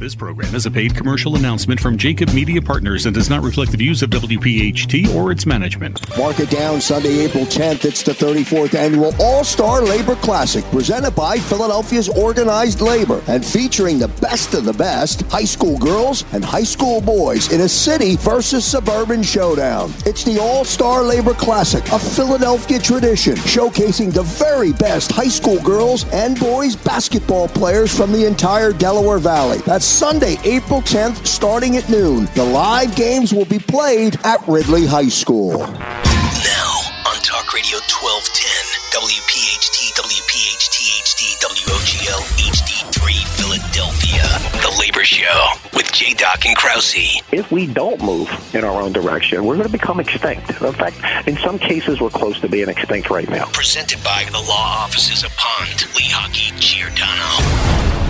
This program is a paid commercial announcement from Jacob Media Partners and does not reflect the views of WPHT or its management. Mark it down Sunday, April 10th. It's the 34th annual All Star Labor Classic presented by Philadelphia's Organized Labor and featuring the best of the best high school girls and high school boys in a city versus suburban showdown. It's the All Star Labor Classic, a Philadelphia tradition showcasing the very best high school girls and boys basketball players from the entire Delaware Valley. That's Sunday, April 10th, starting at noon. The live games will be played at Ridley High School. Now on Talk Radio 1210, WPHT, WPHT HD, WOGL HD3 Philadelphia. The Labor Show with J. Doc and Krause. if we don't move in our own direction, we're going to become extinct. In fact, in some cases, we're close to being extinct right now. Presented by the law offices of Pond, Lehocky, Giordano.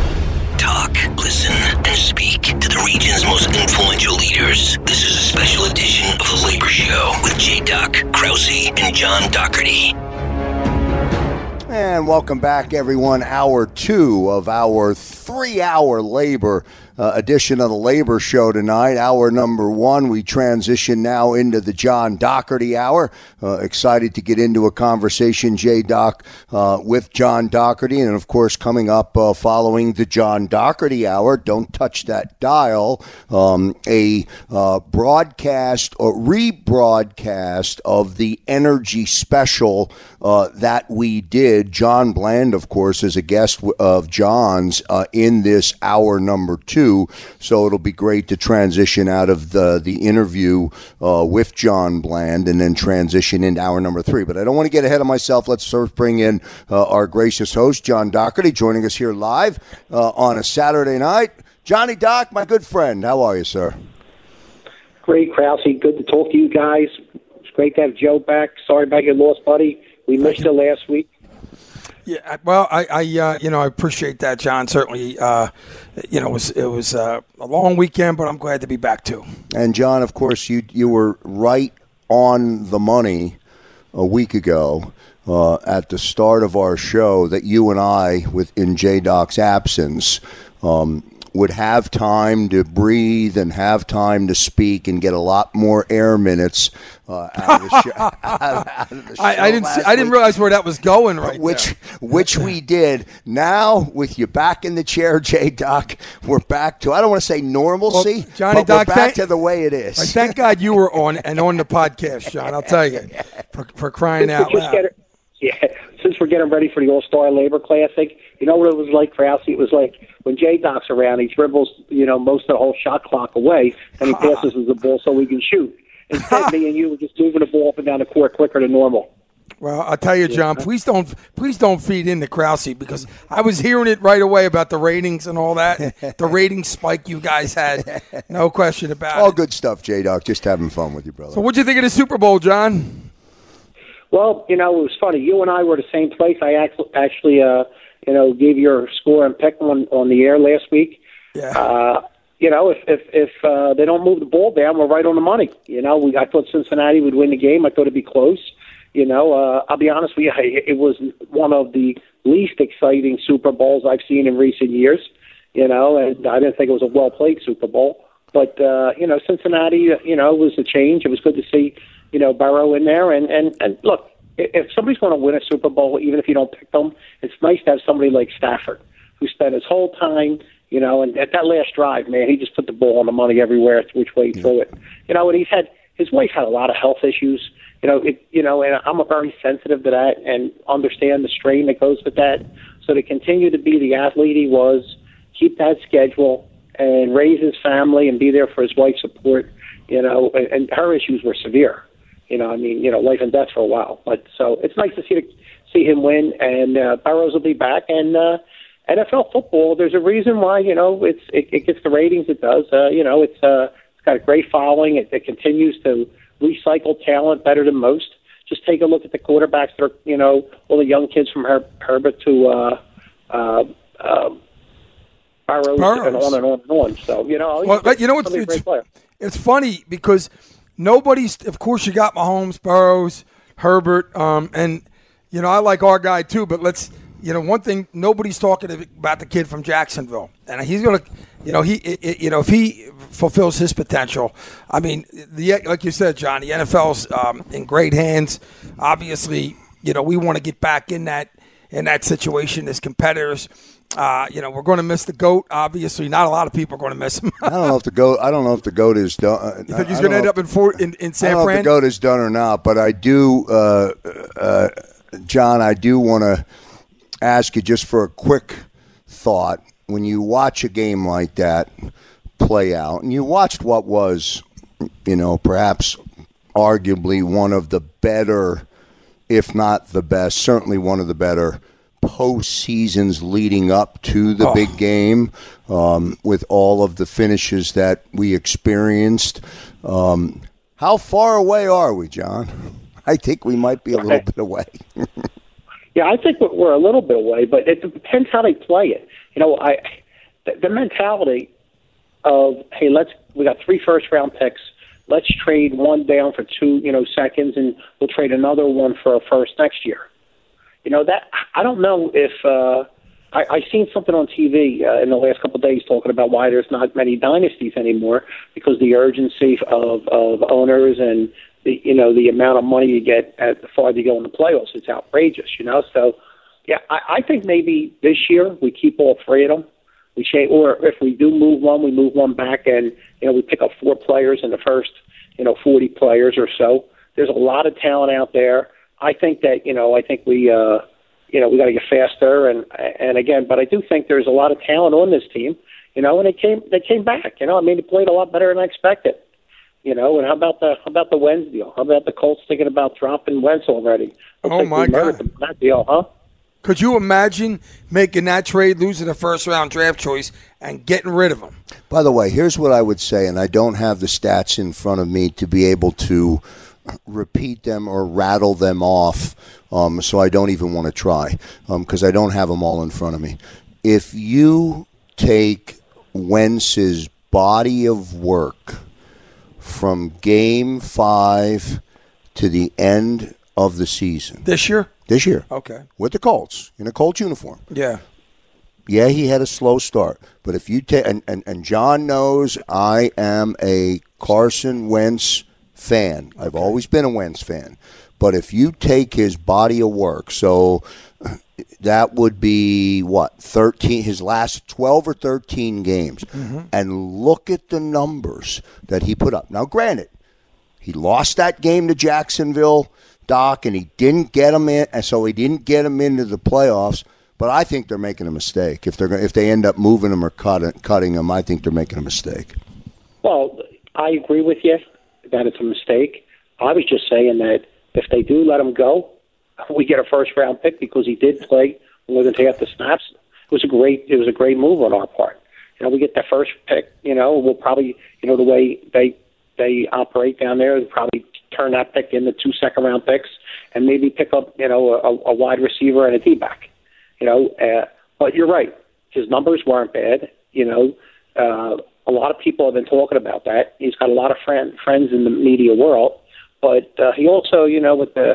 Talk, listen, and speak to the region's most influential leaders. This is a special edition of The Labor Show with J. Doc, Krause, and John Dougherty. And welcome back, everyone. Hour two of our three hour labor uh, edition of the Labor Show tonight. Hour number one. We transition now into the John Dougherty hour. Uh, excited to get into a conversation, J Doc, uh, with John Dougherty. And of course, coming up uh, following the John Dougherty hour, don't touch that dial, um, a uh, broadcast or rebroadcast of the Energy Special uh, that we did. John Bland, of course, is a guest of John's in this hour number two. So it'll be great to transition out of the, the interview uh, with John Bland and then transition into hour number three. But I don't want to get ahead of myself. Let's first bring in uh, our gracious host, John Dougherty, joining us here live uh, on a Saturday night. Johnny Doc, my good friend, how are you, sir? Great, Krause. Good to talk to you guys. It's great to have Joe back. Sorry about your loss, buddy. We missed you last week. Yeah, well, I, I uh, you know, I appreciate that, John. Certainly, uh, you know, it was it was uh, a long weekend, but I'm glad to be back too. And John, of course, you you were right on the money a week ago uh, at the start of our show that you and I, with in J Doc's absence, um, would have time to breathe and have time to speak and get a lot more air minutes uh, out, of the show, out, out of the show. I, I didn't see, I didn't realize where that was going right which there. which we did. Now with you back in the chair, J Doc, we're back to I don't want to say normalcy, Well, Johnny but Doc, we're back thank- to the way it is. All right, thank God you were on and on the podcast, John. I'll tell you for, for crying out loud. getting- yeah, since we're getting ready for the All Star Labor Classic, you know what it was like, Krause? It was like when J Doc's around, he dribbles, you know, most of the whole shot clock away, and he passes us the ball so we can shoot. Instead, me and you were just moving the ball up and down the court quicker than normal. Well, I'll tell you, John. Please don't, please don't feed into Krause because I was hearing it right away about the ratings and all that. the rating spike you guys had, no question about All it. good stuff, J Doc. Just having fun with you, brother. So, what'd you think of the Super Bowl, John? Well, you know, it was funny. You and I were the same place. I actually, actually, uh, you know, gave your score and pick on on the air last week. Yeah. Uh, you know, if if if uh, they don't move the ball down, we're right on the money. You know, we I thought Cincinnati would win the game. I thought it'd be close. You know, uh, I'll be honest with you, it was one of the least exciting Super Bowls I've seen in recent years. You know, and I didn't think it was a well played Super Bowl. But uh, you know, Cincinnati, you know, was a change. It was good to see, you know, Burrow in there. And and and look, if somebody's going to win a Super Bowl, even if you don't pick them, it's nice to have somebody like Stafford who spent his whole time, you know, and at that last drive, man, he just put the ball on the money everywhere, which way he threw it. You know, and he's had his wife had a lot of health issues. You know, it, you know, and I'm a very sensitive to that and understand the strain that goes with that. So to continue to be the athlete he was, keep that schedule, and raise his family and be there for his wife's support. You know, and, and her issues were severe. You know, I mean, you know, life and death for a while. But so it's nice to see the, see him win, and uh, Burrows will be back. And uh, NFL football, there's a reason why you know it's it, it gets the ratings it does. Uh, you know, it's uh, it's got a great following. It, it continues to recycle talent better than most. Just take a look at the quarterbacks that are, you know, all the young kids from Her- Herbert to uh, uh, uh, Burrows, Burrows. and on and on and on. So you know, Well, you know what's it's, it's funny because nobody's. Of course, you got Mahomes, Burrows, Herbert, um, and you know I like our guy too. But let's you know, one thing nobody's talking about the kid from Jacksonville, and he's to, you know, he, you know, if he fulfills his potential, I mean, the like you said, John, the NFL's um, in great hands. Obviously, you know, we want to get back in that in that situation as competitors. Uh, you know, we're going to miss the goat. Obviously, not a lot of people are going to miss him. I don't know if the goat. I don't know if the goat is done. You think he's going to end up in Fort in, in San I don't know Fran? if the goat is done or not, but I do, uh, uh, John. I do want to ask you just for a quick thought when you watch a game like that play out, and you watched what was, you know, perhaps arguably one of the better, if not the best, certainly one of the better postseasons leading up to the Oh. big game, um, with all of the finishes that we experienced. Um, how far away are we, John? I think we might be a little bit away. Yeah, I think we're- a little bit away, but it depends how they play it. You know, I the, the mentality of hey, let's we got three first round picks. Let's trade one down for two, you know, seconds, and we'll trade another one for a first next year. You know that I don't know if uh, I, I seen something on TV uh, in the last couple of days talking about why there's not many dynasties anymore because the urgency of of owners and the you know the amount of money you get at the farther you go in the playoffs it's outrageous. You know, so yeah, I, I think maybe this year we keep all three of them. We change, or if we do move one, we move one back, and you know we pick up four players in the first, you know, forty players or so. There's a lot of talent out there. I think that you know, I think we, uh, you know, we got to get faster, and and again, but I do think there's a lot of talent on this team. You know, and they came they came back. You know, I mean, they played a lot better than I expected. You know, and how about the how about the Wentz deal? How about the Colts thinking about dropping Wentz already? Looks Oh, like my God. them That deal, huh? Could you imagine making that trade, losing a first round draft choice, and getting rid of him? By the way, here's what I would say, and I don't have the stats in front of me to be able to repeat them or rattle them off, um, so I don't even want to try because I don't have them all in front of me. If you take Wentz's body of work from game five to the end of the season This year? this year Okay. with the Colts in a Colts uniform, Yeah. yeah, he had a slow start. But if you take, and, and, and John knows I am a Carson Wentz fan. I've always been a Wentz fan. But if you take his body of work, so uh, that would be what, 13, his last 12 or 13 games, and look at the numbers that he put up. Now, granted, he lost that game to Jacksonville, Doc, and he didn't get him in, and so he didn't get him into the playoffs. But I think they're making a mistake if they're if they end up moving him or cutting cutting him. I think they're making a mistake. Well, I agree with you that it's a mistake. I was just saying that if they do let him go, we get a first round pick because he did play more than half the snaps. It was a great it was a great move on our part. You know, we get the first pick. You know, we'll probably you know the way they they operate down there, they'll probably turn that pick into two second round picks and maybe pick up you know a, a wide receiver and a D back. You know, uh, but you're right. His numbers weren't bad. You know, uh, a lot of people have been talking about that. He's got a lot of friend, friends in the media world, but uh, he also, you know, with the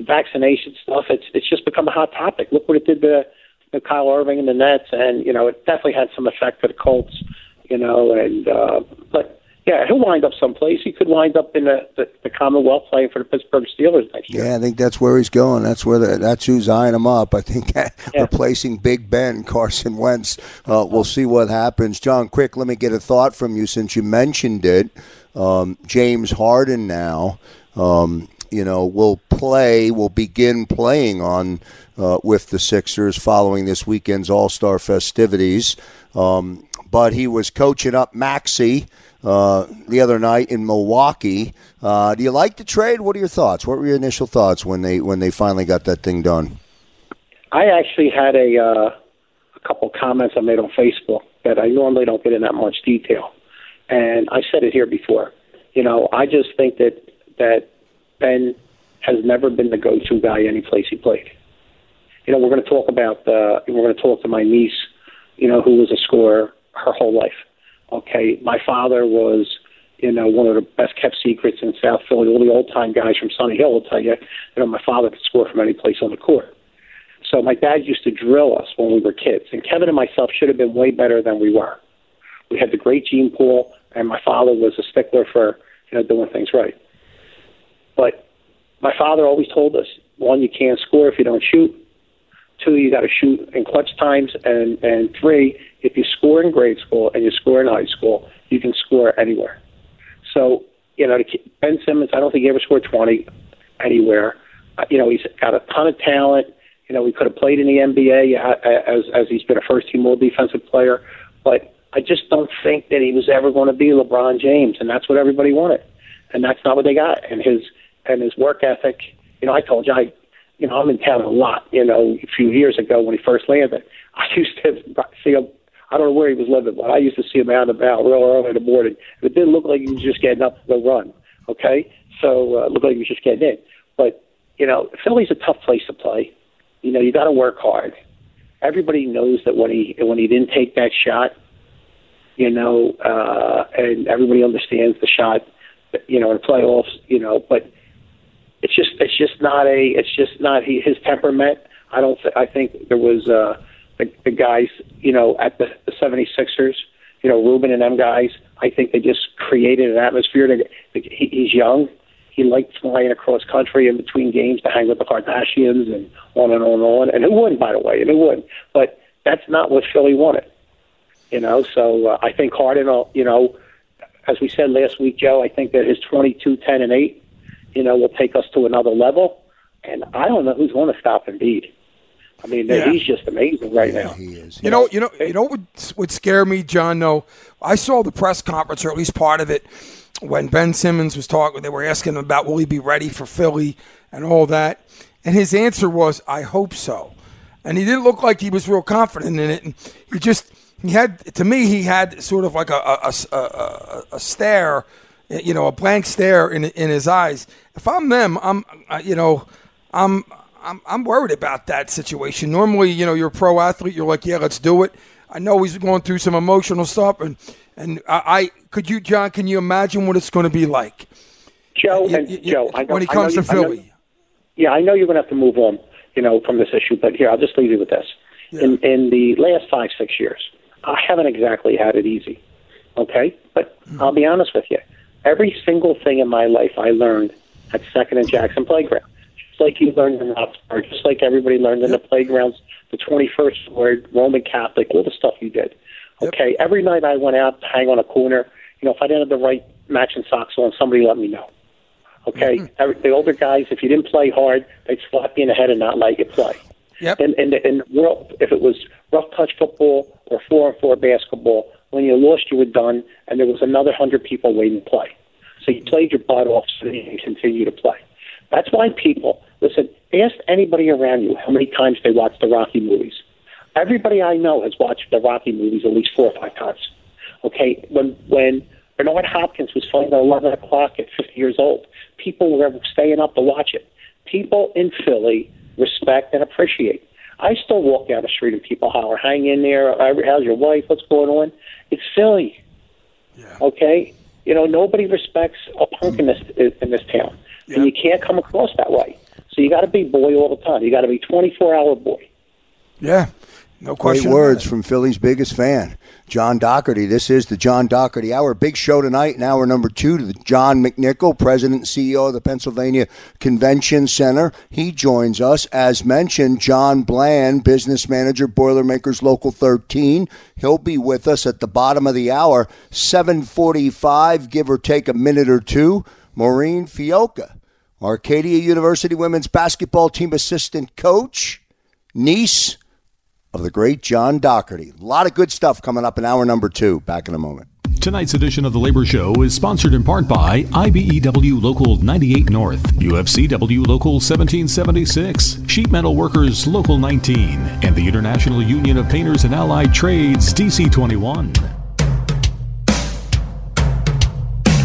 vaccination stuff, it's it's just become a hot topic. Look what it did to, to Kyrie Irving and the Nets, and you know, it definitely had some effect for the Colts. You know, and uh, but yeah, he'll wind up someplace. He could wind up in the, the, the Commonwealth playing for the Pittsburgh Steelers next year. Yeah, I think that's where he's going. That's where the, that's who's eyeing him up. I think replacing Big Ben, Carson Wentz. Uh, we'll see what happens. John, quick, let me get a thought from you since you mentioned it. Um, James Harden now, um, you know, will play, will begin playing on uh, with the Sixers following this weekend's All Star festivities. Um, but he was coaching up Maxey uh, the other night in Milwaukee. Uh, do you like the trade? What are your thoughts? What were your initial thoughts when they when they finally got that thing done? I actually had a uh, a couple comments I made on Facebook that I normally don't get in that much detail, and I said it here before. You know, I just think that that Ben has never been the go-to guy any place he played. You know, we're going to talk about uh, we're going to talk to my niece, you know, who was a scorer her whole life. Okay, my father was you know, one of the best kept secrets in South Philly. All the old time guys from Sonny Hill will tell you, you know, my father could score from any place on the court. So my dad used to drill us when we were kids, and Kevin and myself should have been way better than we were. We had the great gene pool, and my father was a stickler for you know doing things right. But my father always told us: one, you can't score if you don't shoot. Two, you got to shoot in clutch times, and and three, if you score in grade school and you score in high school, you can score anywhere. So you know, Ben Simmons, I don't think he ever scored 20 anywhere. Uh, you know, he's got a ton of talent. You know, he could have played in the NBA as as he's been a first team all defensive player, but I just don't think that he was ever going to be LeBron James, and that's what everybody wanted, and that's not what they got. And his and his work ethic. You know, I told you I, you know, I'm in town a lot. You know, a few years ago when he first landed, I used to see him. I don't know where he was living, but I used to see him out and about real early in the morning. It didn't look like he was just getting up to go run. Okay, so uh, it looked like he was just getting in. But you know, Philly's a tough place to play. You know, you got to work hard. Everybody knows that when he when he didn't take that shot, you know, uh, and everybody understands the shot, you know, in the playoffs, you know, but it's just it's just not a it's just not he, his temperament. I don't th- I think there was uh, the, the guys, you know, at the, the 76ers, you know, Rubin and them guys. I think they just created an atmosphere. To, he, he's young he liked flying across country in between games to hang with the Kardashians and on and on and on. And who wouldn't, by the way? And who wouldn't? But that's not what Philly wanted. You know, so uh, I think Harden, you know, as we said last week, Joe, I think that his 22, 10, and 8, you know, will take us to another level. And I don't know who's going to stop Embiid. I mean, yeah. he's just amazing right yeah, now. He is. You know, you know, you know what would scare me, John? No, I saw the press conference, or at least part of it, when Ben Simmons was talking, they were asking him about will he be ready for Philly and all that, and his answer was, "I hope so." And he didn't look like he was real confident in it. And he just he had to me he had sort of like a a, a, a, a stare, you know, a blank stare in in his eyes. If I'm them, I'm you know, I'm. I'm, I'm worried about that situation. Normally, you know, you're a pro athlete. You're like, yeah, let's do it. I know he's going through some emotional stuff, and and I, I could you, John, can you imagine what it's going to be like? Joe and you, Joe, I know, when he comes to Philly. I know, yeah, I know you're going to have to move on, you know, from this issue, but here I'll just leave you with this. Yeah. In in the last five six years, I haven't exactly had it easy. Okay, but mm-hmm. I'll be honest with you. Every single thing in my life I learned at Second and Jackson Playground, like you learned in Roxbury, just like everybody learned in the playgrounds, the 21st Ward, Roman Catholic, all the stuff you did. Okay, yep. every night I went out to hang on a corner. You know, if I didn't have the right matching socks on, somebody let me know. Okay, mm-hmm. Every, the older guys, if you didn't play hard, they'd slap you in the head and not let you play. Yep. And in the, in the world, if it was rough touch football or four on four basketball, when you lost, you were done, and there was another hundred people waiting to play. So you played your butt off so that you can continue to play. That's why people listen. Ask anybody around you how many times they watch the Rocky movies. Everybody I know has watched the Rocky movies at least four or five times. Okay, when when Bernard Hopkins was fighting at 11 o'clock at 50 years old, people were staying up to watch it. People in Philly respect and appreciate. I still walk down the street and people holler, "Hang in there! How's your wife? What's going on?" It's Philly. Yeah. Okay, you know nobody respects a punk in this in this town, yeah. and you can't come across that way. So you got to be boy all the time. You got to be 24 hour boy. Yeah, no question. Great words from Philly's biggest fan, John Dougherty. This is the John Dougherty Hour. Big show tonight in hour number two to the John McNichol, President and CEO of the Pennsylvania Convention Center. He joins us. As mentioned, John Bland, Business Manager, Boilermakers Local 13. He'll be with us at the bottom of the hour, 745, give or take a minute or two. Maureen Fiocca, Arcadia University women's basketball team assistant coach, niece of the great John Dougherty. A lot of good stuff coming up in hour number two. Back in a moment. Tonight's edition of the Labor Show is sponsored in part by IBEW Local 98 North, UFCW Local 1776, Sheet Metal Workers Local 19, and the International Union of Painters and Allied Trades DC 21.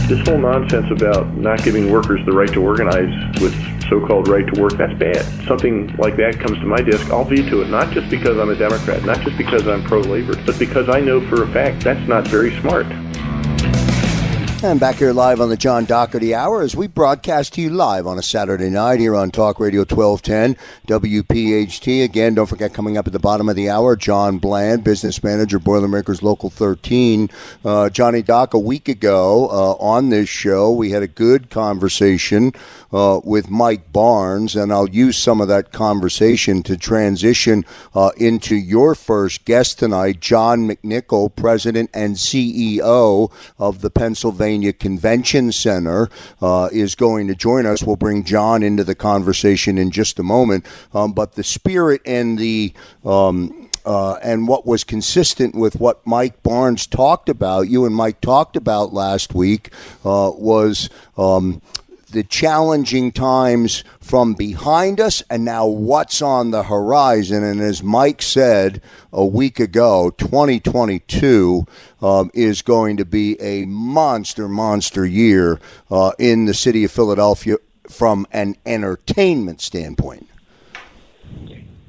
This whole nonsense about not giving workers the right to organize with so-called right to work, that's bad. Something like that comes to my desk, I'll veto it, not just because I'm a Democrat, not just because I'm pro-labor, but because I know for a fact that's not very smart. And back here live on the John Dougherty Hour as we broadcast to you live on a Saturday night here on Talk Radio 1210 WPHT. Again, don't forget coming up at the bottom of the hour, John Bland, business manager, Boilermakers Local 13. Uh, Johnny Doc, a week ago uh, on this show, we had a good conversation uh, with Mike Barnes, and I'll use some of that conversation to transition uh, into your first guest tonight, John McNichol, president and CEO of the Pennsylvania. Pennsylvania Convention Center uh, is going to join us. We'll bring John into the conversation in just a moment. Um, but the spirit and the um, uh, and what was consistent with what Mike Barnes talked about, you and Mike talked about last week, uh, was um, the challenging times from behind us and now what's on the horizon. And as Mike said a week ago, 2022 um, is going to be a monster, monster year uh, in the city of Philadelphia from an entertainment standpoint.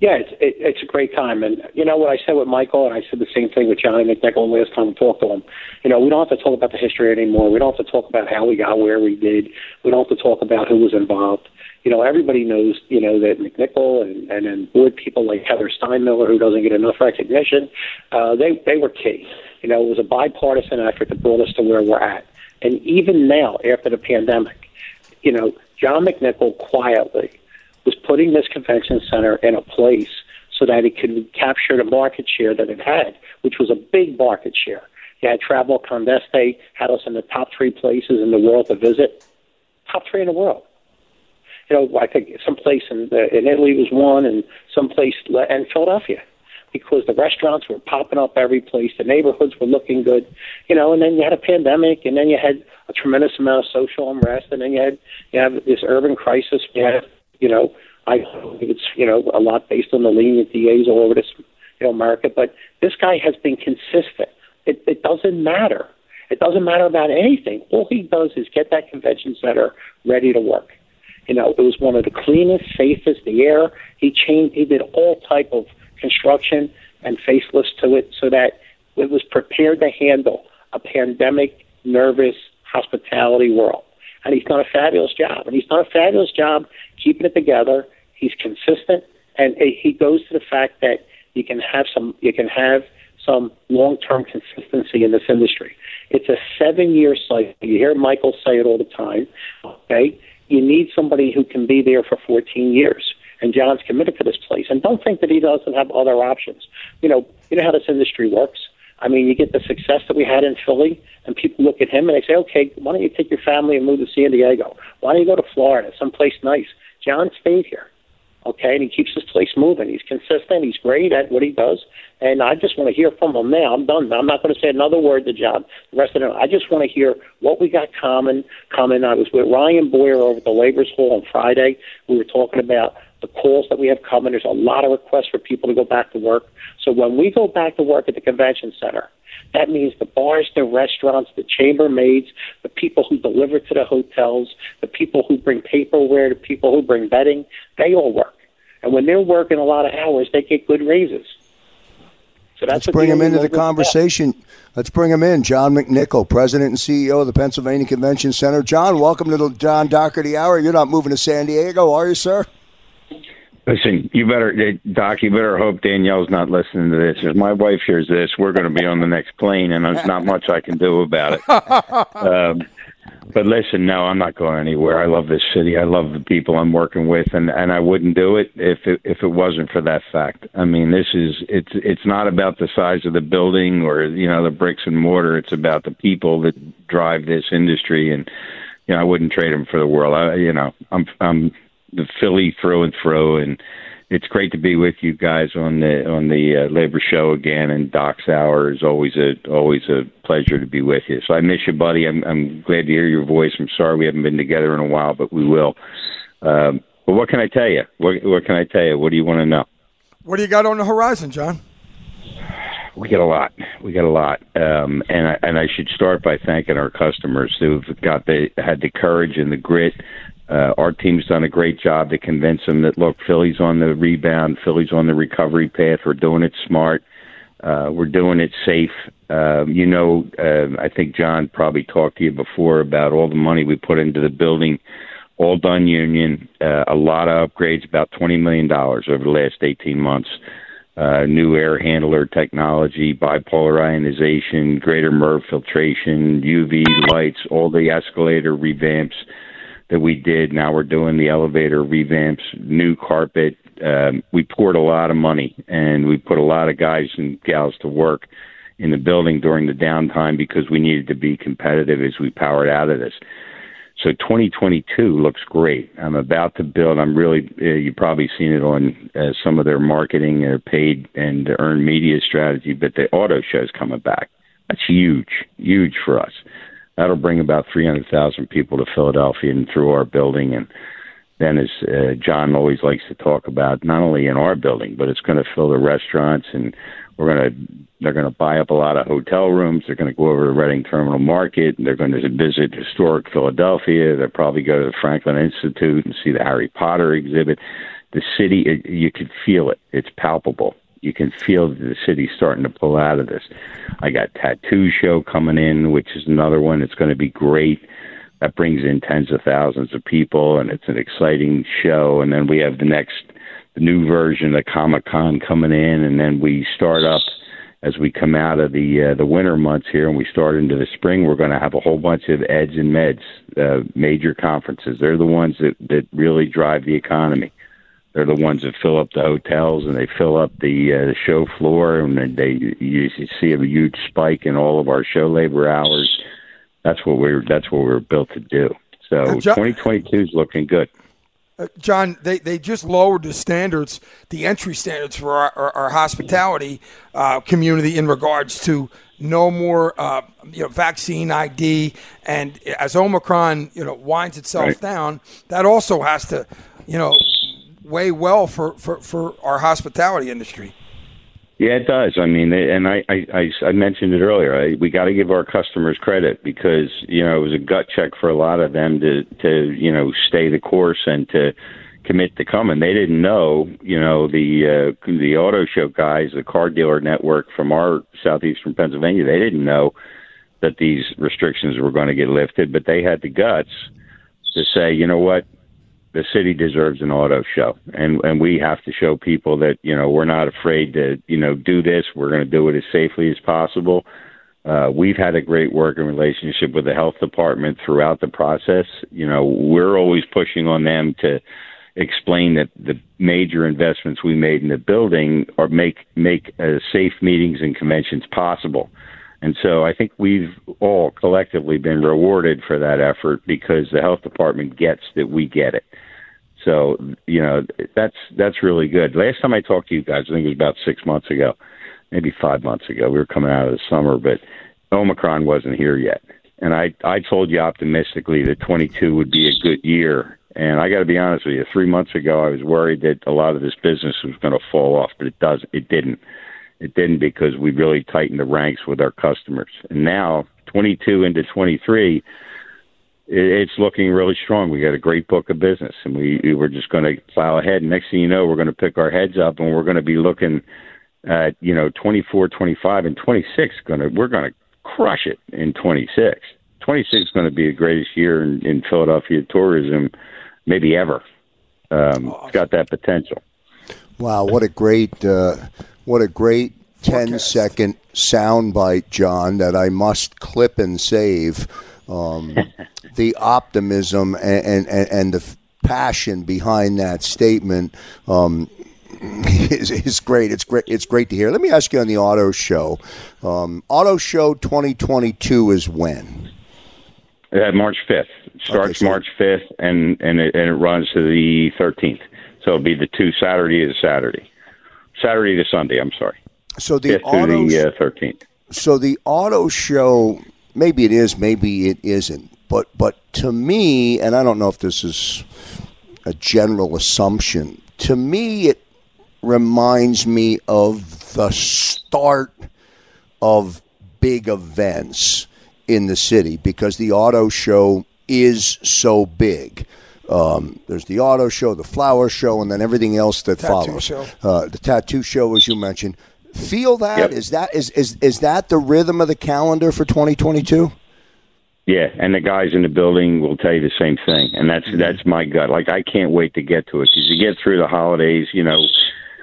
Yeah, it's it, it's a great time, and you know what I said with Michael, and I said the same thing with Johnny McNichol last time we talked to him. You know, we don't have to talk about the history anymore. We don't have to talk about how we got where we did. We don't have to talk about who was involved. You know, everybody knows. You know that McNichol and and then board people like Heather Steinmiller, who doesn't get enough recognition, uh, they they were key. You know, it was a bipartisan effort that brought us to where we're at, and even now after the pandemic, you know, John McNichol quietly was putting this convention center in a place so that it could capture the market share that it had, which was a big market share. You had Travel Condé Nast had us in the top three places in the world to visit, top three in the world. You know, I think some place in the, in Italy was one, and some place in Philadelphia, because the restaurants were popping up every place, the neighborhoods were looking good, you know. And then you had a pandemic, and then you had a tremendous amount of social unrest, and then you had you have this urban crisis. You had you know, I think it's you know a lot based on the lenient DAs all over this you know America. But this guy has been consistent. It, it doesn't matter. It doesn't matter about anything. All he does is get that convention center ready to work. You know, it was one of the cleanest, safest. The air he changed. He did all type of construction and facelifts to it so that it was prepared to handle a pandemic, nervous hospitality world and he's done a fabulous job. And he's done a fabulous job keeping it together. He's consistent, and he goes to the fact that you can have some you can have some long-term consistency in this industry. It's a seven-year cycle. You hear Michael say it all the time. Okay, you need somebody who can be there for 14 years. And John's committed to this place. And don't think that he doesn't have other options. You know, you know how this industry works. I mean, you get the success that we had in Philly, and people look at him and they say, okay, why don't you take your family and move to San Diego? Why don't you go to Florida, someplace nice? John stayed here, okay, and he keeps this place moving. He's consistent. He's great at what he does, and I just want to hear from him now. I'm done. I'm not going to say another word to John. The rest of it, I just want to hear what we got common. Common. I was with Ryan Boyer over at the Labor's Hall on Friday. We were talking about the calls that we have coming. There's a lot of requests for people to go back to work. So when we go back to work at the convention center, that means the bars, the restaurants, the chambermaids, the people who deliver to the hotels, the people who bring paperware, the people who bring bedding, they all work. And when they're working a lot of hours, they get good raises. So Let's bring him into the conversation. Let's bring him in. John McNichol, President and CEO of the Pennsylvania Convention Center. John, welcome to the John Dougherty Hour. You're not moving to San Diego, are you, sir? Listen, you better, Doc. You better hope Danielle's not listening to this. If my wife hears this, we're going to be on the next plane, and there's not much I can do about it. Um, but listen, no, I'm not going anywhere. I love this city. I love the people I'm working with, and and I wouldn't do it if it if it wasn't for that fact. I mean, this is it's it's not about the size of the building or you know the bricks and mortar. It's about the people that drive this industry, and you know I wouldn't trade them for the world. I, you know, I'm I'm the Philly through and through, and it's great to be with you guys on the on the uh, labor show again. And Doc's hour is always a always a pleasure to be with you. So I miss you, buddy. I'm I'm glad to hear your voice. I'm sorry we haven't been together in a while, but we will. Um, but what can I tell you? What, what can I tell you? What do you want to know? What do you got on the horizon, John? We get a lot. We get a lot, um, and I, and I should start by thanking our customers who've got the had the courage and the grit uh, our team's done a great job to convince them that look, Philly's on the rebound, Philly's on the recovery path. We're doing it smart. Uh, we're doing it safe. Uh, you know, uh, I think John probably talked to you before about all the money we put into the building, all done union, uh, a lot of upgrades, about $20 million over the last 18 months. Uh, new air handler technology, bipolar ionization, greater MERV filtration, UV lights, all the escalator revamps that we did. Now we're doing the elevator revamps, new carpet. Um, we poured a lot of money and we put a lot of guys and gals to work in the building during the downtime because we needed to be competitive as we powered out of this. So 2022 looks great. I'm about to build. I'm really. Uh, you've probably seen it on uh, some of their marketing or paid and earned media strategy. But the auto show's coming back. That's huge, huge for us. That'll bring about 300,000 people to Philadelphia and through our building. And then, as uh, John always likes to talk about, not only in our building, but it's going to fill the restaurants, and we're going to they're going to buy up a lot of hotel rooms. They're going to go over to Reading Terminal Market. They're going to visit historic Philadelphia. They'll probably go to the Franklin Institute and see the Harry Potter exhibit. The city, it, you can feel it. It's palpable you can feel the city starting to pull out of this. I got Tattoo Show coming in, which is another one. It's going to be great. That brings in tens of thousands of people, and it's an exciting show. And then we have the next, the new version of Comic Con coming in, and then we start up as we come out of the uh, the winter months here and we start into the spring. We're going to have a whole bunch of eds and meds, uh, major conferences. They're the ones that that really drive the economy. They're the ones that fill up the hotels and they fill up the, uh, the show floor, and they you see a huge spike in all of our show labor hours. That's what we're that's what we're built to do. So uh, John, 2022 is looking good. Uh, John, they, they just lowered the standards, the entry standards for our, our, our hospitality uh, community in regards to no more uh, you know vaccine ID, and as Omicron you know winds itself right. down, that also has to you know weigh well for, for, for our hospitality industry. Yeah, it does. I mean, and I I, I mentioned it earlier. I, we got to give our customers credit because you know it was a gut check for a lot of them to to you know stay the course and to commit to coming. They didn't know, you know, the uh, the auto show guys, the car dealer network from our southeastern Pennsylvania. They didn't know that these restrictions were going to get lifted, but they had the guts to say, you know what, the city deserves an auto show. And and we have to show people that you know we're not afraid to you know do this. We're going to do it as safely as possible. Uh, we've had a great working relationship with the health department throughout the process. You know we're always pushing on them to explain that the major investments we made in the building are make make uh, safe meetings and conventions possible and so I think we've all collectively been rewarded for that effort because the health department gets that we get it. So, you know, that's that's really good. Last time I talked to you guys, I think it was about six months ago, maybe five months ago. We were coming out of the summer, but Omicron wasn't here yet. And I I told you optimistically that 22 would be a good year. And I got to be honest with you, three months ago I was worried that a lot of this business was going to fall off, but it does it didn't. It didn't because we really tightened the ranks with our customers. And now, 22 into 23, it's looking really strong. We got a great book of business, and we, we we're just going to plow ahead. And Next thing you know, we're going to pick our heads up, and we're going to be looking at you know 24, 25, and 26. Going to we're going to crush it in 26. 26 is going to be the greatest year in, in Philadelphia tourism, maybe ever. Um, It's got that potential. Wow, what a great uh, what a great 10 second soundbite, John, that I must clip and save. Um, the optimism and, and, and the passion behind that statement um, is, is great. It's great. It's great to hear. Let me ask you on the auto show. Um, auto show 2022 is when? Uh, March 5th. It starts okay, so March 5th and and it, and it runs to the 13th. So it'll be the two Saturday to Saturday. Saturday to Sunday. I'm sorry. So the auto the uh, thirteenth. so the auto show, maybe it is, maybe it isn't. But but to me, and I don't know if this is a general assumption. To me, it reminds me of the start of big events in the city because the auto show is so big. Um, there's the auto show, the flower show, and then everything else that tattoo follows. Show. Uh, the tattoo show, as you mentioned. feel that? Is Yep. that is, is is that the rhythm of the calendar for 2022? Yeah, and the guys in the building will tell you the same thing, and that's that's my gut. Like I can't wait to get to it because you get through the holidays. You know,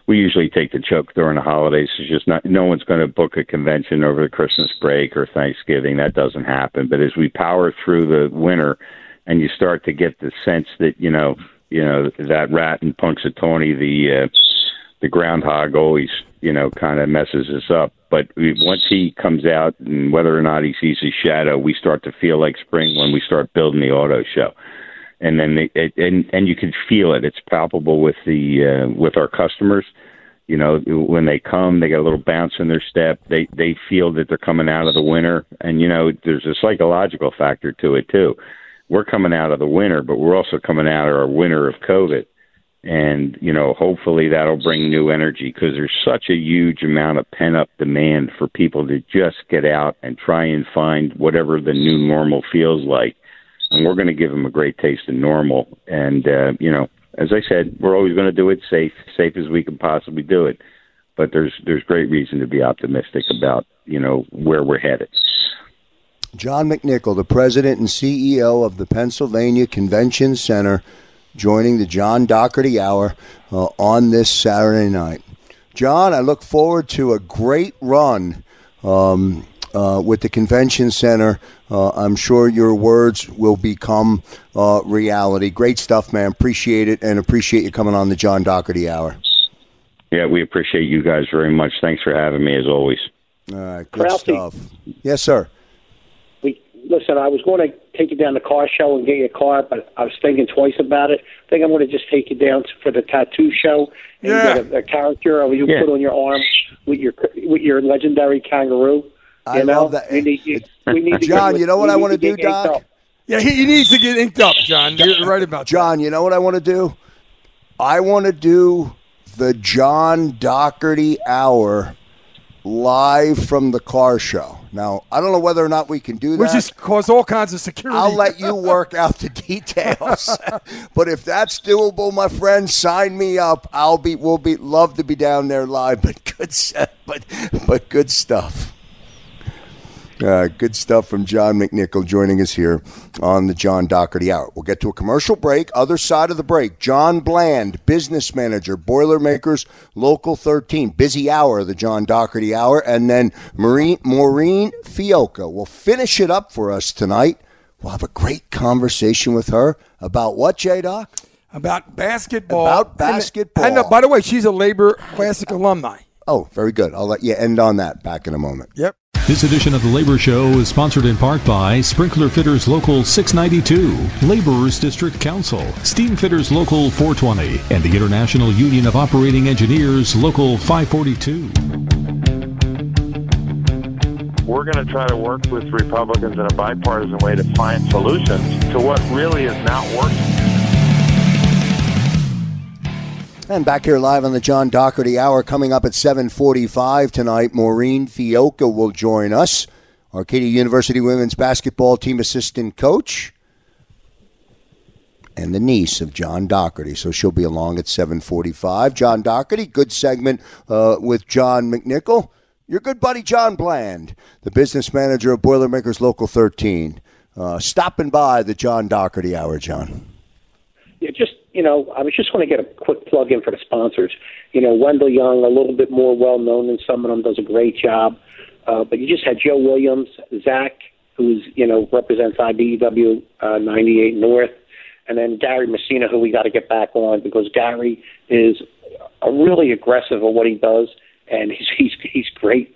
we usually take the choke during the holidays. It's just not no one's going to book a convention over the Christmas break or Thanksgiving. That doesn't happen. But as we power through the winter, and you start to get the sense that you know, you know that rat in Punxsutawney, the uh, the groundhog always, you know, kind of messes us up. But once he comes out, and whether or not he sees his shadow, we start to feel like spring when we start building the auto show. And then they, it, and and you can feel it. It's palpable with the uh, with our customers. You know, when they come, they get a little bounce in their step. They they feel that they're coming out of the winter, and you know, there's a psychological factor to it too. We're coming out of the winter, but we're also coming out of our winter of COVID. And you know hopefully that'll bring new energy because there's such a huge amount of pent up demand for people to just get out and try and find whatever the new normal feels like. And we're going to give them a great taste of normal. And uh you know as i said we're always going to do it safe safe as we can possibly do it. But there's there's great reason to be optimistic about you know where we're headed John McNichol, the president and CEO of the Pennsylvania Convention Center, joining the John Dougherty Hour uh, on this Saturday night. John, I look forward to a great run um, uh, with the Convention Center. Uh, I'm sure your words will become uh, reality. Great stuff, man. Appreciate it and appreciate you coming on the John Dougherty Hour. yeah we appreciate you guys very much thanks for having me as always All right, good Ralphie. stuff. Yes, sir. We listen. I was going to take you down the car show and get you a car, but I was thinking twice about it. I think I'm going to just take you down for the tattoo show and Yeah. get a, a character or you Yeah. put on your arm with your with your legendary kangaroo. I know? love that. We need, you, we need to John, get- you know what I wanna do, get inked Doc? up. Yeah, he, he needs to get inked up, John. You're right about that. John, you know what I want to do? I want to do the John Dougherty Hour live from the car show. Now, I don't know whether or not we can do that. Which just cause all kinds of security. I'll let you work out the details. but if that's doable, my friend, sign me up. I'll be we'll be love to be down there live, but good but but good stuff. Uh, good stuff from John McNichol joining us here on the John Dougherty Hour. We'll get to a commercial break. Other side of the break, John Bland, business manager, Boilermakers, Local 13. Busy hour of the John Dougherty Hour. And then Maureen, Maureen Fiocca will finish it up for us tonight. We'll have a great conversation with her about what, J Doc? about basketball. About And- basketball. And, uh, by the way, she's a Labor Classic alumni. Oh, very good. I'll let you end on that back in a moment. Yep. This edition of the Labor Show is sponsored in part by Sprinkler Fitters Local 692, Laborers District Council, Steam Fitters Local 420, and the International Union of Operating Engineers Local 542. we're going to try to work with Republicans in a bipartisan way to find solutions to what really is not working. And back here live on the John Dougherty Hour, coming up at 7:45 tonight. Maureen Fiocca will join us, Arcadia University women's basketball team assistant coach, and the niece of John Dougherty. So she'll be along at 7:45. John Dougherty, good segment uh, with John McNichol. Your good buddy John Bland, the business manager of Boilermakers Local 13, uh, stopping by the John Dougherty Hour. John. You know, I just going to get a quick plug in for the sponsors. You know, Wendell Young, a little bit more well known than some of them, does a great job. Uh, but you just had Joe Williams, Zach, who's you know represents IBEW uh, 98 North, and then Gary Masino, who we got to get back on because Gary is a really aggressive at what he does, and he's he's he's great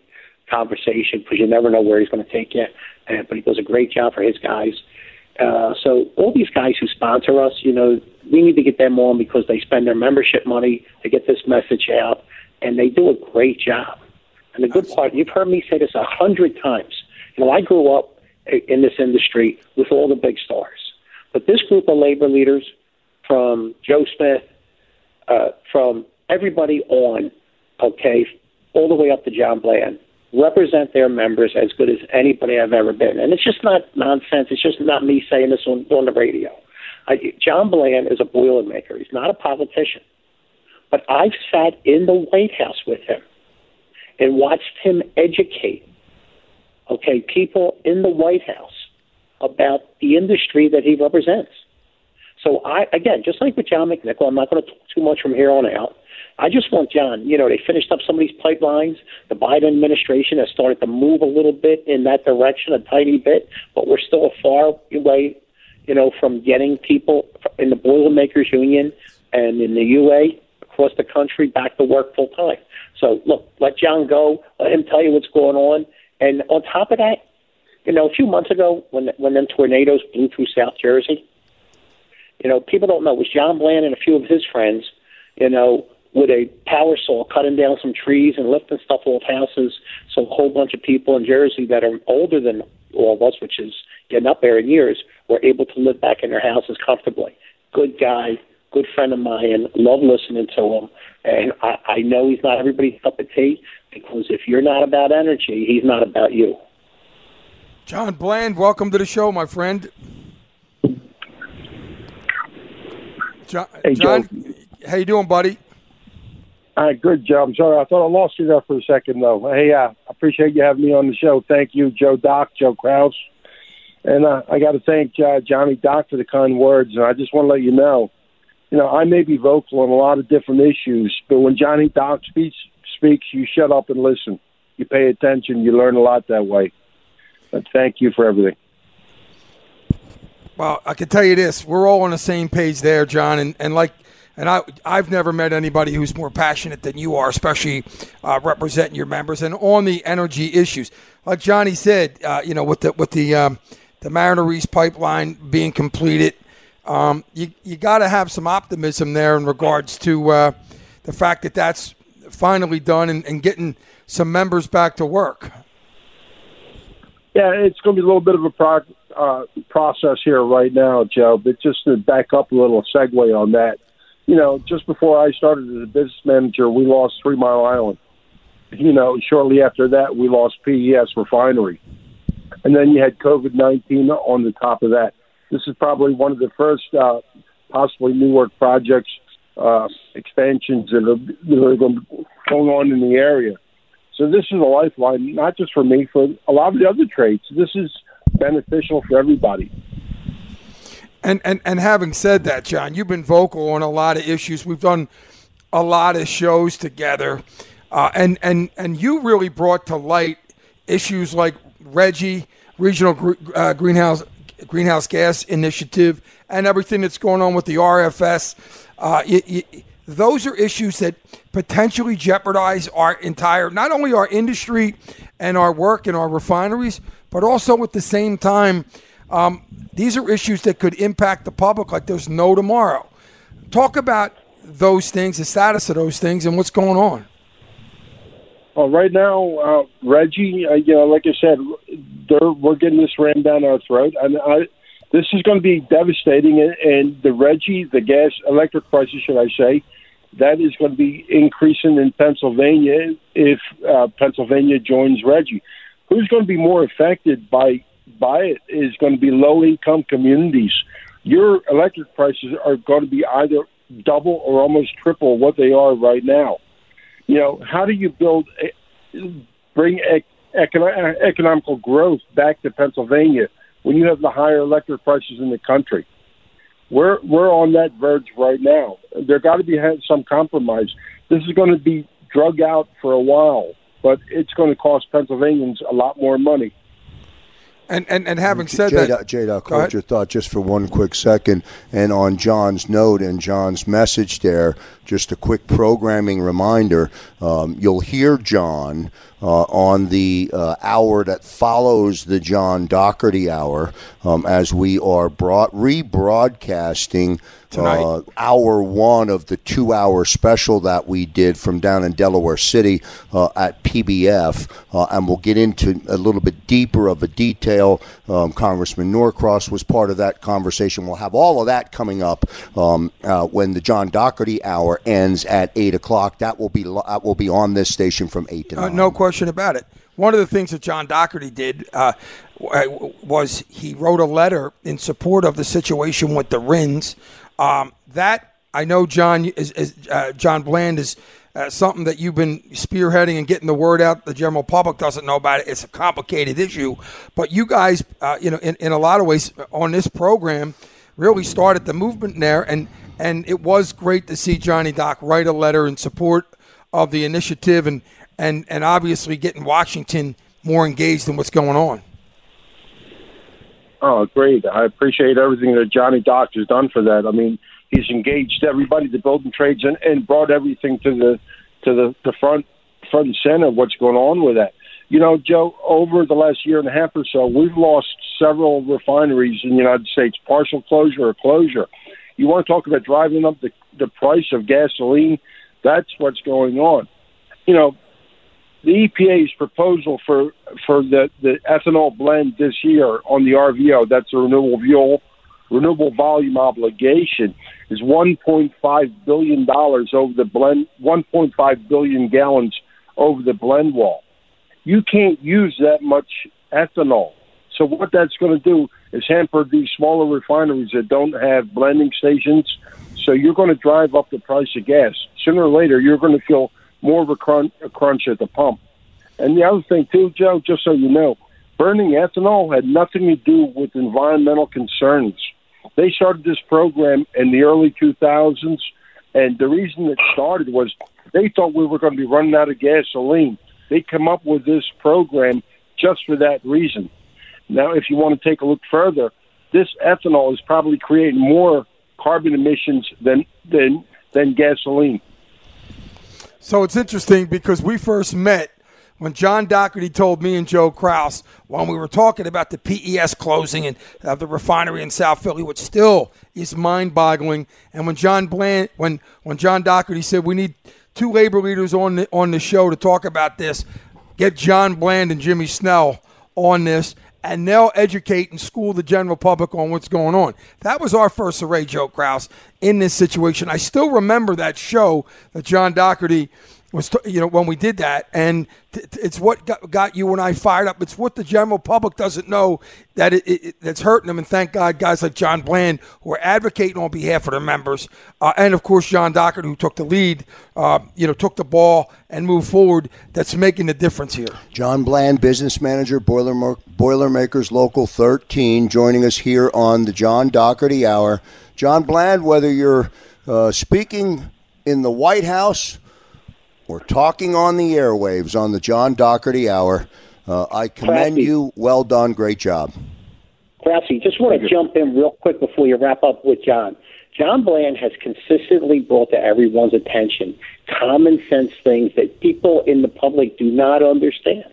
conversation because you never know where he's going to take you. Uh, but he does a great job for his guys. Uh, so all these guys who sponsor us, you know, we need to get them on because they spend their membership money to get this message out, and they do a great job. And the good part, you've heard me say this a hundred times. You know, I grew up in this industry with all the big stars, but this group of labor leaders, from Joe Smith, uh, from everybody on, okay, all the way up to John Bland, represent their members as good as anybody I've ever been. And it's just not nonsense. It's just not me saying this on, on the radio. I, John Bland is a boilermaker. He's not a politician. But I've sat in the White House with him. and watched him educate, okay, people in the White House about the industry that he represents. So I, again, just like with John McNichol, I'm not going to talk too much from here on out. I just want John, you know, they finished up some of these pipelines. The Biden administration has started to move a little bit in that direction, a tiny bit, but we're still a far way, you know, from getting people in the Boilermakers Union and in the UA across the country back to work full time. So look, let John go. Let him tell you what's going on. And on top of that, you know, a few months ago when when them tornadoes blew through South Jersey, you know, people don't know. It was John Bland and a few of his friends, you know, with a power saw cutting down some trees and lifting stuff off houses. So a whole bunch of people in Jersey that are older than all of us, which is getting up there in years, were able to live back in their houses comfortably. Good guy, good friend of mine. Love listening to him. And I, I know he's not everybody's cup of tea because if you're not about energy, he's not about you. John Bland, welcome to the show, my friend. John, Hey, John Joe. how you doing, buddy? All right, good, Joe. I'm sorry. I thought I lost you there for a second, though. Hey, uh, I appreciate you having me on the show. Thank you, Joe Doc, Joe Kraus. And uh, I got to thank uh, Johnny Doc for the kind words. And I just want to let you know, you know, I may be vocal on a lot of different issues, but when Johnny Doc speaks, speaks, you shut up and listen. You pay attention. You learn a lot that way. But thank you for everything. Well, I can tell you this: we're all on the same page there, John. And, and like, and I, I've never met anybody who's more passionate than you are, especially uh, representing your members and on the energy issues. Like Johnny said, uh, you know, with the with the um, the Mariner East pipeline being completed, um, you you got to have some optimism there in regards to uh, the fact that that's finally done and, and getting some members back to work. Yeah, it's going to be a little bit of a uh, process here right now, Joe. But just to back up a little, segue on that. You know, just before I started as a business manager, we lost Three Mile Island. You know, shortly after that, we lost PES Refinery, and then you had COVID nineteen on the top of that. This is probably one of the first, uh, possibly new work projects uh, expansions that are, that are going on in the area. So this is a lifeline, not just for me, for a lot of the other trades. This is beneficial for everybody. And, and and having said that, John, you've been vocal on a lot of issues. We've done a lot of shows together, uh, and and and you really brought to light issues like Reggie, regional uh, greenhouse greenhouse gas initiative, and everything that's going on with the RFS. Uh, those are issues that potentially jeopardize our entire, not only our industry and our work in our refineries, but also at the same time, um, these are issues that could impact the public like there's no tomorrow. Talk about those things, the status of those things, and what's going on. Well, right now, uh, Reggie, uh, you know, like I said, we're getting this rammed down our throat, and I, this is going to be devastating. And, and the Reggie, the gas, electric prices, should I say, that is going to be increasing in Pennsylvania if uh, Pennsylvania joins Reggie. Who's going to be more affected by by it is going to be low income communities. Your electric prices are going to be either double or almost triple what they are right now. You know, how do you build, bring ec- econo- economical growth back to Pennsylvania when you have the higher electric prices in the country? We're we're on that verge right now. There got to be some compromise. This is going to be drug out for a while, but it's going to cost Pennsylvanians a lot more money. And and, and having said that, J- Doc, Go hold your thought just for one quick second. And on John's note and John's message there, just a quick programming reminder. Um, you'll hear John uh, on the uh, hour that follows the John Dougherty hour um, as we are brought, rebroadcasting Tonight. uh, hour one of the two hour special that we did from down in Delaware City uh, at PBF. Uh, and we'll get into a little bit deeper of a detail. Um, Congressman Norcross was part of that conversation. We'll have all of that coming up um, uh, when the John Dougherty hour ends at 8 o'clock. That will be, that will be on this station from 8 to 9. Uh, no question about it. One of the things that John Dougherty did uh, was he wrote a letter in support of the situation with the RINs. Um, that I know John is, is uh, John Bland is uh, something that you've been spearheading and getting the word out. The general public doesn't know about it. It's a complicated issue, but you guys, uh, you know, in, in a lot of ways on this program, really started the movement there, and and it was great to see Johnny Doc write a letter in support of the initiative, and and and obviously getting Washington more engaged in what's going on. Oh, great! I appreciate everything that Johnny Doc has done for that. I mean, he's engaged everybody, the building trades, and, and brought everything to the to the, the front front and center of what's going on with that. You know, Joe, over the last year and a half or so, we've lost several refineries in the United States, partial closure or closure. You want to talk about driving up the the price of gasoline? That's what's going on. You know, the EPA's proposal for for the the ethanol blend this year on the RVO, that's a renewable fuel renewable volume obligation, is 1.5 billion dollars over the blend, 1.5 billion gallons over the blend wall. You can't use that much ethanol. So what that's going to do is hamper these smaller refineries that don't have blending stations. So you're going to drive up the price of gas. Sooner or later, you're going to feel more of a crunch, a crunch at the pump. And the other thing too, Joe, just so you know, burning ethanol had nothing to do with environmental concerns. They started this program in the early 2000s, and the reason it started was they thought we were going to be running out of gasoline. They come up with this program just for that reason. Now, if you want to take a look further, this ethanol is probably creating more carbon emissions than than than gasoline. So it's interesting because we first met when John Dougherty told me and Joe Kraus when we were talking about the PES closing and uh, the refinery in South Philly, which still is mind-boggling. And when John Bland, when when John Dougherty said we need two labor leaders on the, on the show to talk about this, get John Bland and Jimmy Snell on this, and they'll educate and school the general public on what's going on. That was our first array, Joe Kraus, in this situation. I still remember that show that John Dougherty was you know when we did that and t- t- it's what got, got, you and I fired up. It's what the general public doesn't know that it, it, that's hurting them and thank God guys like John Bland who are advocating on behalf of their members uh, and of course John Dougherty who took the lead uh, you know took the ball and moved forward that's making the difference here. John Bland business manager Boiler Boilermakers Local 13 joining us here on the John Dougherty Hour. John Bland whether you're uh, speaking in the White House we're talking on the airwaves on the John Dougherty Hour. Uh, I commend Classy. you. Well done. Great job. Classy, just want to jump in real quick before you wrap up with John. John Bland has consistently brought to everyone's attention common sense things that people in the public do not understand.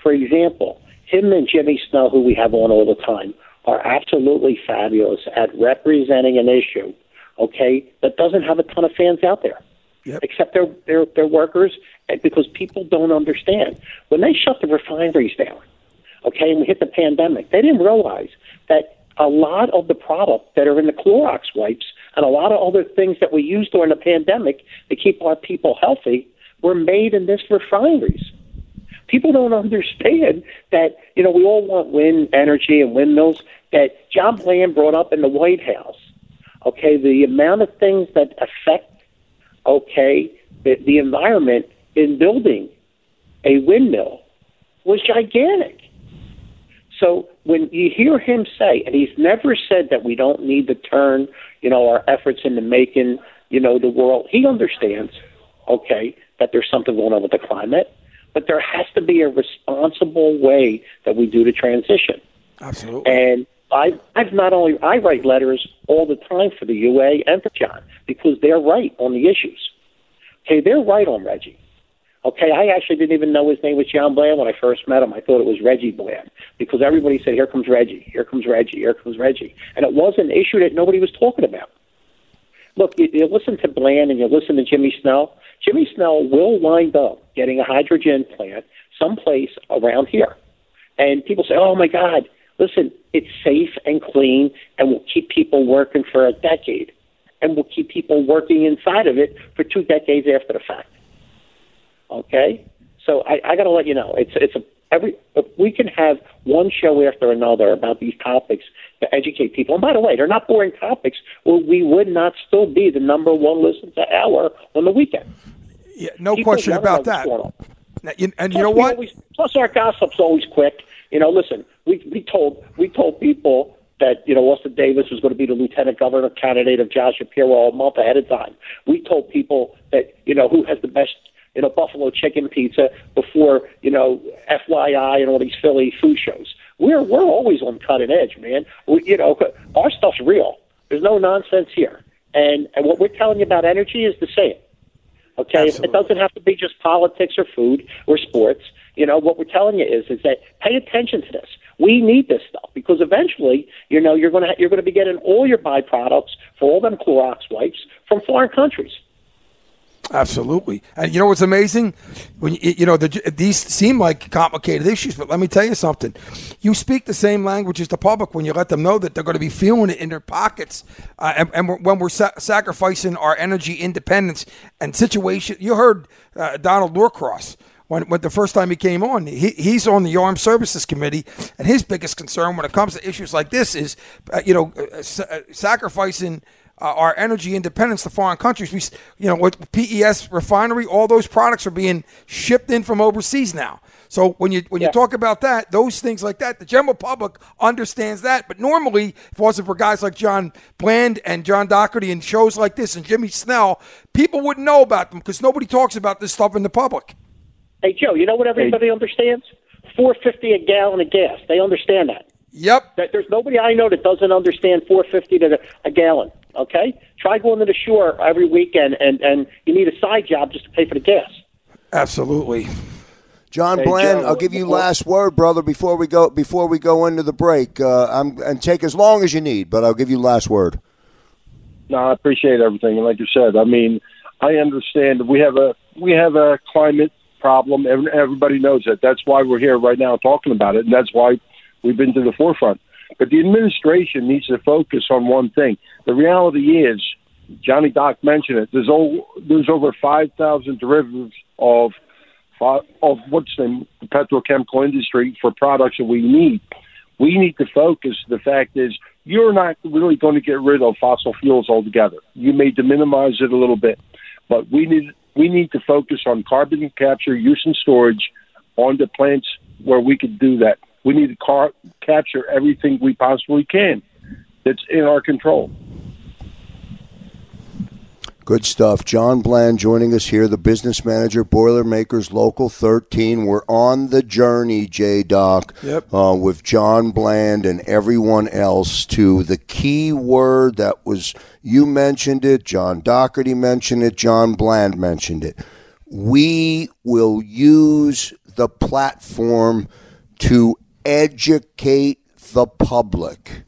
For example, him and Jimmy Snell, who we have on all the time, are absolutely fabulous at representing an issue, okay, that doesn't have a ton of fans out there yep. except their, their their workers, because people don't understand when they shut the refineries down. Okay, and we hit the pandemic, they didn't realize that a lot of the product that are in the Clorox wipes and a lot of other things that we use during the pandemic to keep our people healthy were made in this refineries. People don't understand that, you know, we all want wind energy and windmills that John Bland brought up in the White House. Okay, the amount of things that affect okay, the, the environment in building a windmill was gigantic. So when you hear him say, and he's never said that we don't need to turn, you know, our efforts into making, you know, the world. He understands, okay, that there's something going on with the climate, but there has to be a responsible way that we do the transition. Absolutely. And I, I've not only I write letters all the time for the UA and for John because they're right on the issues. Okay, they're right on Reggie. Okay, I actually didn't even know his name was John Bland when I first met him. I thought it was Reggie Bland because everybody said, "Here comes Reggie, here comes Reggie, here comes Reggie," and it was an issue that nobody was talking about. Look, you, you listen to Bland and you listen to Jimmy Snell. Jimmy Snell will wind up getting a hydrogen plant someplace around here, and people say, "Oh my God." Listen, it's safe and clean and will keep people working for a decade and will keep people working inside of it for two decades after the fact. Okay? So I, I got to let you know, it's, it's a, every, we can have one show after another about these topics to educate people. And by the way, they're not boring topics, or we would not still be the number one listen to hour on the weekend. Yeah, no People question about that. Now, you- and you know what? Always, plus, our gossip's always quick. You know, listen, we we told we told people that you know Austin Davis was going to be the lieutenant governor candidate of Josh Shapiro a month ahead of time. We told people that you know who has the best you know buffalo chicken pizza before you know FYI and all these Philly food shows. We're we're always on cutting edge, man. We, you know, our stuff's real. There's no nonsense here. And and what we're telling you about energy is the same. Okay, it doesn't have to be just politics or food or sports. You know what we're telling you is is that pay attention to this. We need this stuff because eventually, you know, you're gonna you're gonna be getting all your byproducts for all them Clorox wipes from foreign countries. Absolutely. And you know what's amazing? When you, you know the, these seem like complicated issues, but let me tell you something. You speak the same language as the public when you let them know that they're going to be feeling it in their pockets. Uh, and, and we're, when we're sa- sacrificing our energy independence and situation, you heard uh, Donald Norcross. When, when the first time he came on, he, he's on the Armed Services Committee, and his biggest concern when it comes to issues like this is, uh, you know, uh, sa- uh, sacrificing uh, our energy independence to foreign countries. We, you know, with PES refinery, all those products are being shipped in from overseas now. So when you when you talk about that, those things like that, the general public understands that. But normally, if it wasn't for guys like John Bland and John Dougherty and shows like this and Jimmy Snell, people wouldn't know about them because nobody talks about this stuff in the public. Hey Joe, you know what everybody understands? Four fifty a gallon of gas. They understand that. Yep. That there's nobody I know that doesn't understand four fifty to the, a gallon. Okay, try going to the shore every weekend, and and you need a side job just to pay for the gas. Absolutely. John Hey, Bland, Joe, I'll give you before- last word, brother, before we go before we go into the break. Uh, I'm and take as long as you need, but I'll give you last word. No, I appreciate everything, and like you said, I mean, I understand we have a we have a climate problem. Everybody knows that. That's why we're here right now talking about it, and that's why we've been to the forefront. But the administration needs to focus on one thing. The reality is, Johnny Doc mentioned it. There's over there's over five thousand derivatives of uh, of what's the, the petrochemical industry for products that we need. We need to focus. The fact is, you're not really going to get rid of fossil fuels altogether. You may minimize it a little bit, but we need we need to focus on carbon capture, use, and storage on the plants where we could do that. We need to car- capture everything we possibly can that's in our control. Good stuff. John Bland joining us here, the business manager, Boilermakers Local 13. We're on the journey, J Doc, Yep. uh, with John Bland and everyone else to the key word that was, you mentioned it, John Dougherty mentioned it, John Bland mentioned it. We will use the platform to educate the public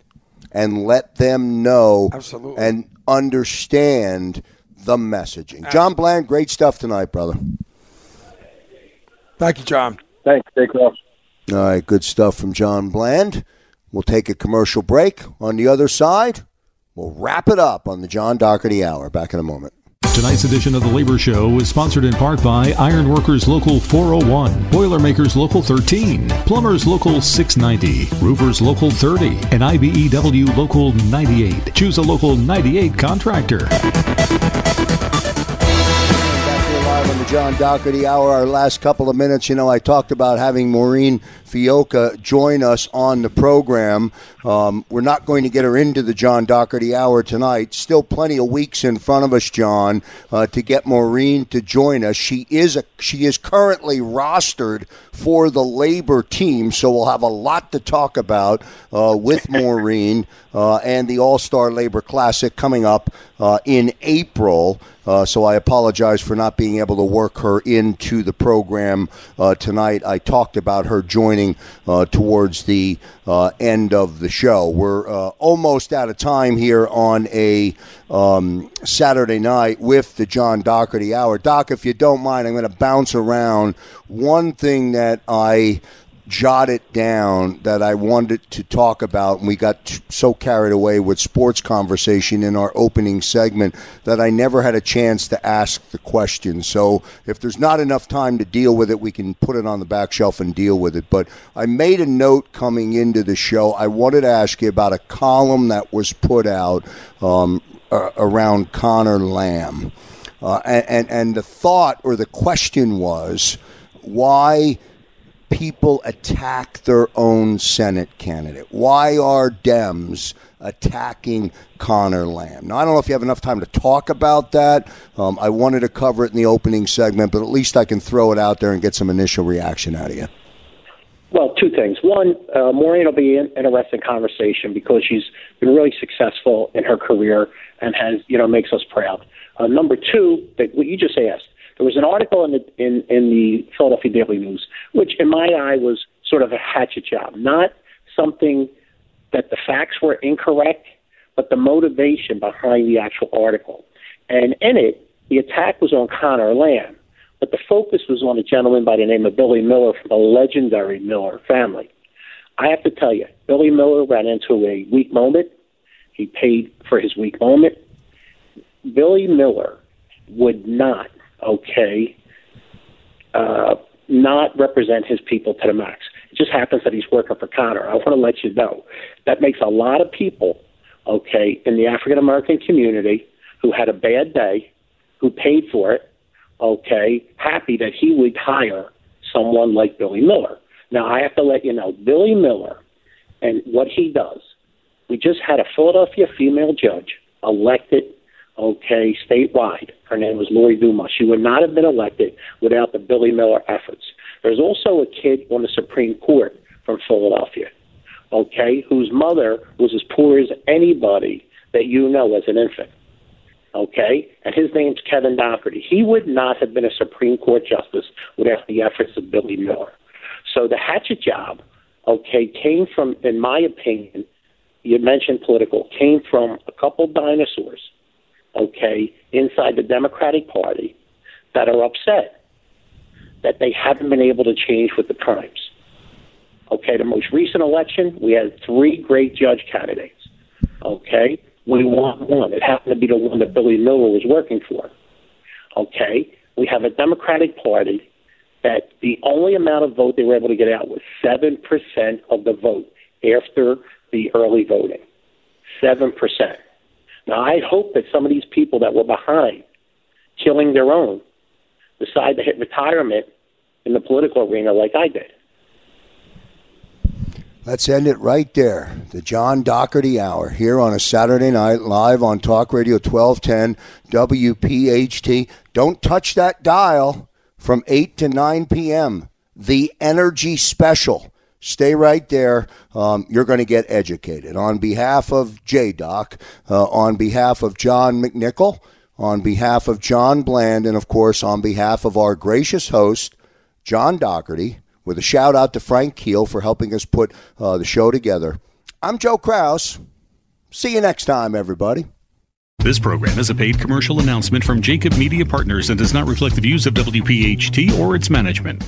and let them know Absolutely. and understand the messaging. John Bland, great stuff tonight, brother. Thank you, John. Thanks. Take care. All right, good stuff from John Bland. We'll take a commercial break. On the other side, we'll wrap it up on the John Dougherty Hour. Back in a moment. Tonight's edition of The Labor Show is sponsored in part by Ironworkers Local 401, Boilermakers Local 13, Plumbers Local 690, Roofers Local 30, and IBEW Local 98. Choose a Local 98 contractor. The John Dougherty Hour. Our last couple of minutes, you know, I talked about having Maureen Fiocca join us on the program. Um, we're not going to get her into the John Dougherty Hour tonight. Still plenty of weeks in front of us, John, uh, to get Maureen to join us. She is a she is currently rostered for the labor team, so we'll have a lot to talk about uh, with Maureen uh, and the All Star Labor Classic coming up uh, in April. Uh, so I apologize for not being able to work her into the program uh, tonight. I talked about her joining uh, towards the uh, end of the show. We're uh, almost out of time here on a um, Saturday night with the John Dougherty Hour. Doc, if you don't mind, I'm going to bounce around one thing that I jotted down that I wanted to talk about, and we got so carried away with sports conversation in our opening segment that I never had a chance to ask the question. So if there's not enough time to deal with it, we can put it on the back shelf and deal with it. But I made a note coming into the show. I wanted to ask you about a column that was put out um, around Conor Lamb. Uh, and, and, and the thought or the question was why people attack their own Senate candidate? Why are Dems attacking Conor Lamb? Now, I don't know if you have enough time to talk about that. Um, I wanted to cover it in the opening segment, but at least I can throw it out there and get some initial reaction out of you. Well, two things. One, uh, Maureen will be an interesting conversation because she's been really successful in her career and has, you know, makes us proud. Uh, number two, that what you just asked, there was an article in the in, in the Philadelphia Daily News, which in my eye was sort of a hatchet job, not something that the facts were incorrect, but the motivation behind the actual article. And in it, the attack was on Conor Lamb but the focus was on a gentleman by the name of Billy Miller from the legendary Miller family. I have to tell you, Billy Miller ran into a weak moment. He paid for his weak moment. Billy Miller would not, okay, uh, not represent his people to the max. It just happens that he's working for Conor. I want to let you know that makes a lot of people, okay, in the African American community who had a bad day, who paid for it, okay, happy that he would hire someone like Billy Miller. Now, I have to let you know, Billy Miller and what he does, we just had a Philadelphia female judge elected, okay, statewide. Her name was Lori Dumas. She would not have been elected without the Billy Miller efforts. There's also a kid on the Supreme Court from Philadelphia, okay, whose mother was as poor as anybody that you know as an infant okay? And his name's Kevin Dougherty. He would not have been a Supreme Court justice without the efforts of Billy Miller. So the hatchet job, okay, came from, in my opinion, you mentioned political, came from a couple dinosaurs, okay, inside the Democratic Party that are upset that they haven't been able to change with the times. Okay, the most recent election, we had three great judge candidates. Okay, we want one. It happened to be the one that Billy Miller was working for. Okay? We have a Democratic Party that the only amount of vote they were able to get out was 7% of the vote after the early voting. 7%. Now, I hope that some of these people that were behind killing their own decide to hit retirement in the political arena like I did. Let's end it right there. The John Dougherty Hour here on a Saturday night live on Talk Radio 1210 WPHT. Don't touch that dial from 8 to 9 p.m. The Energy Special. Stay right there. Um, you're going to get educated. On behalf of J Doc, uh, on behalf of John McNichol, on behalf of John Bland, and of course on behalf of our gracious host, John Dougherty with a shout out to Frank Keel for helping us put uh, the show together. I'm Joe Kraus. See you next time, everybody. This program is a paid commercial announcement from Jacob Media Partners and does not reflect the views of WPHT or its management.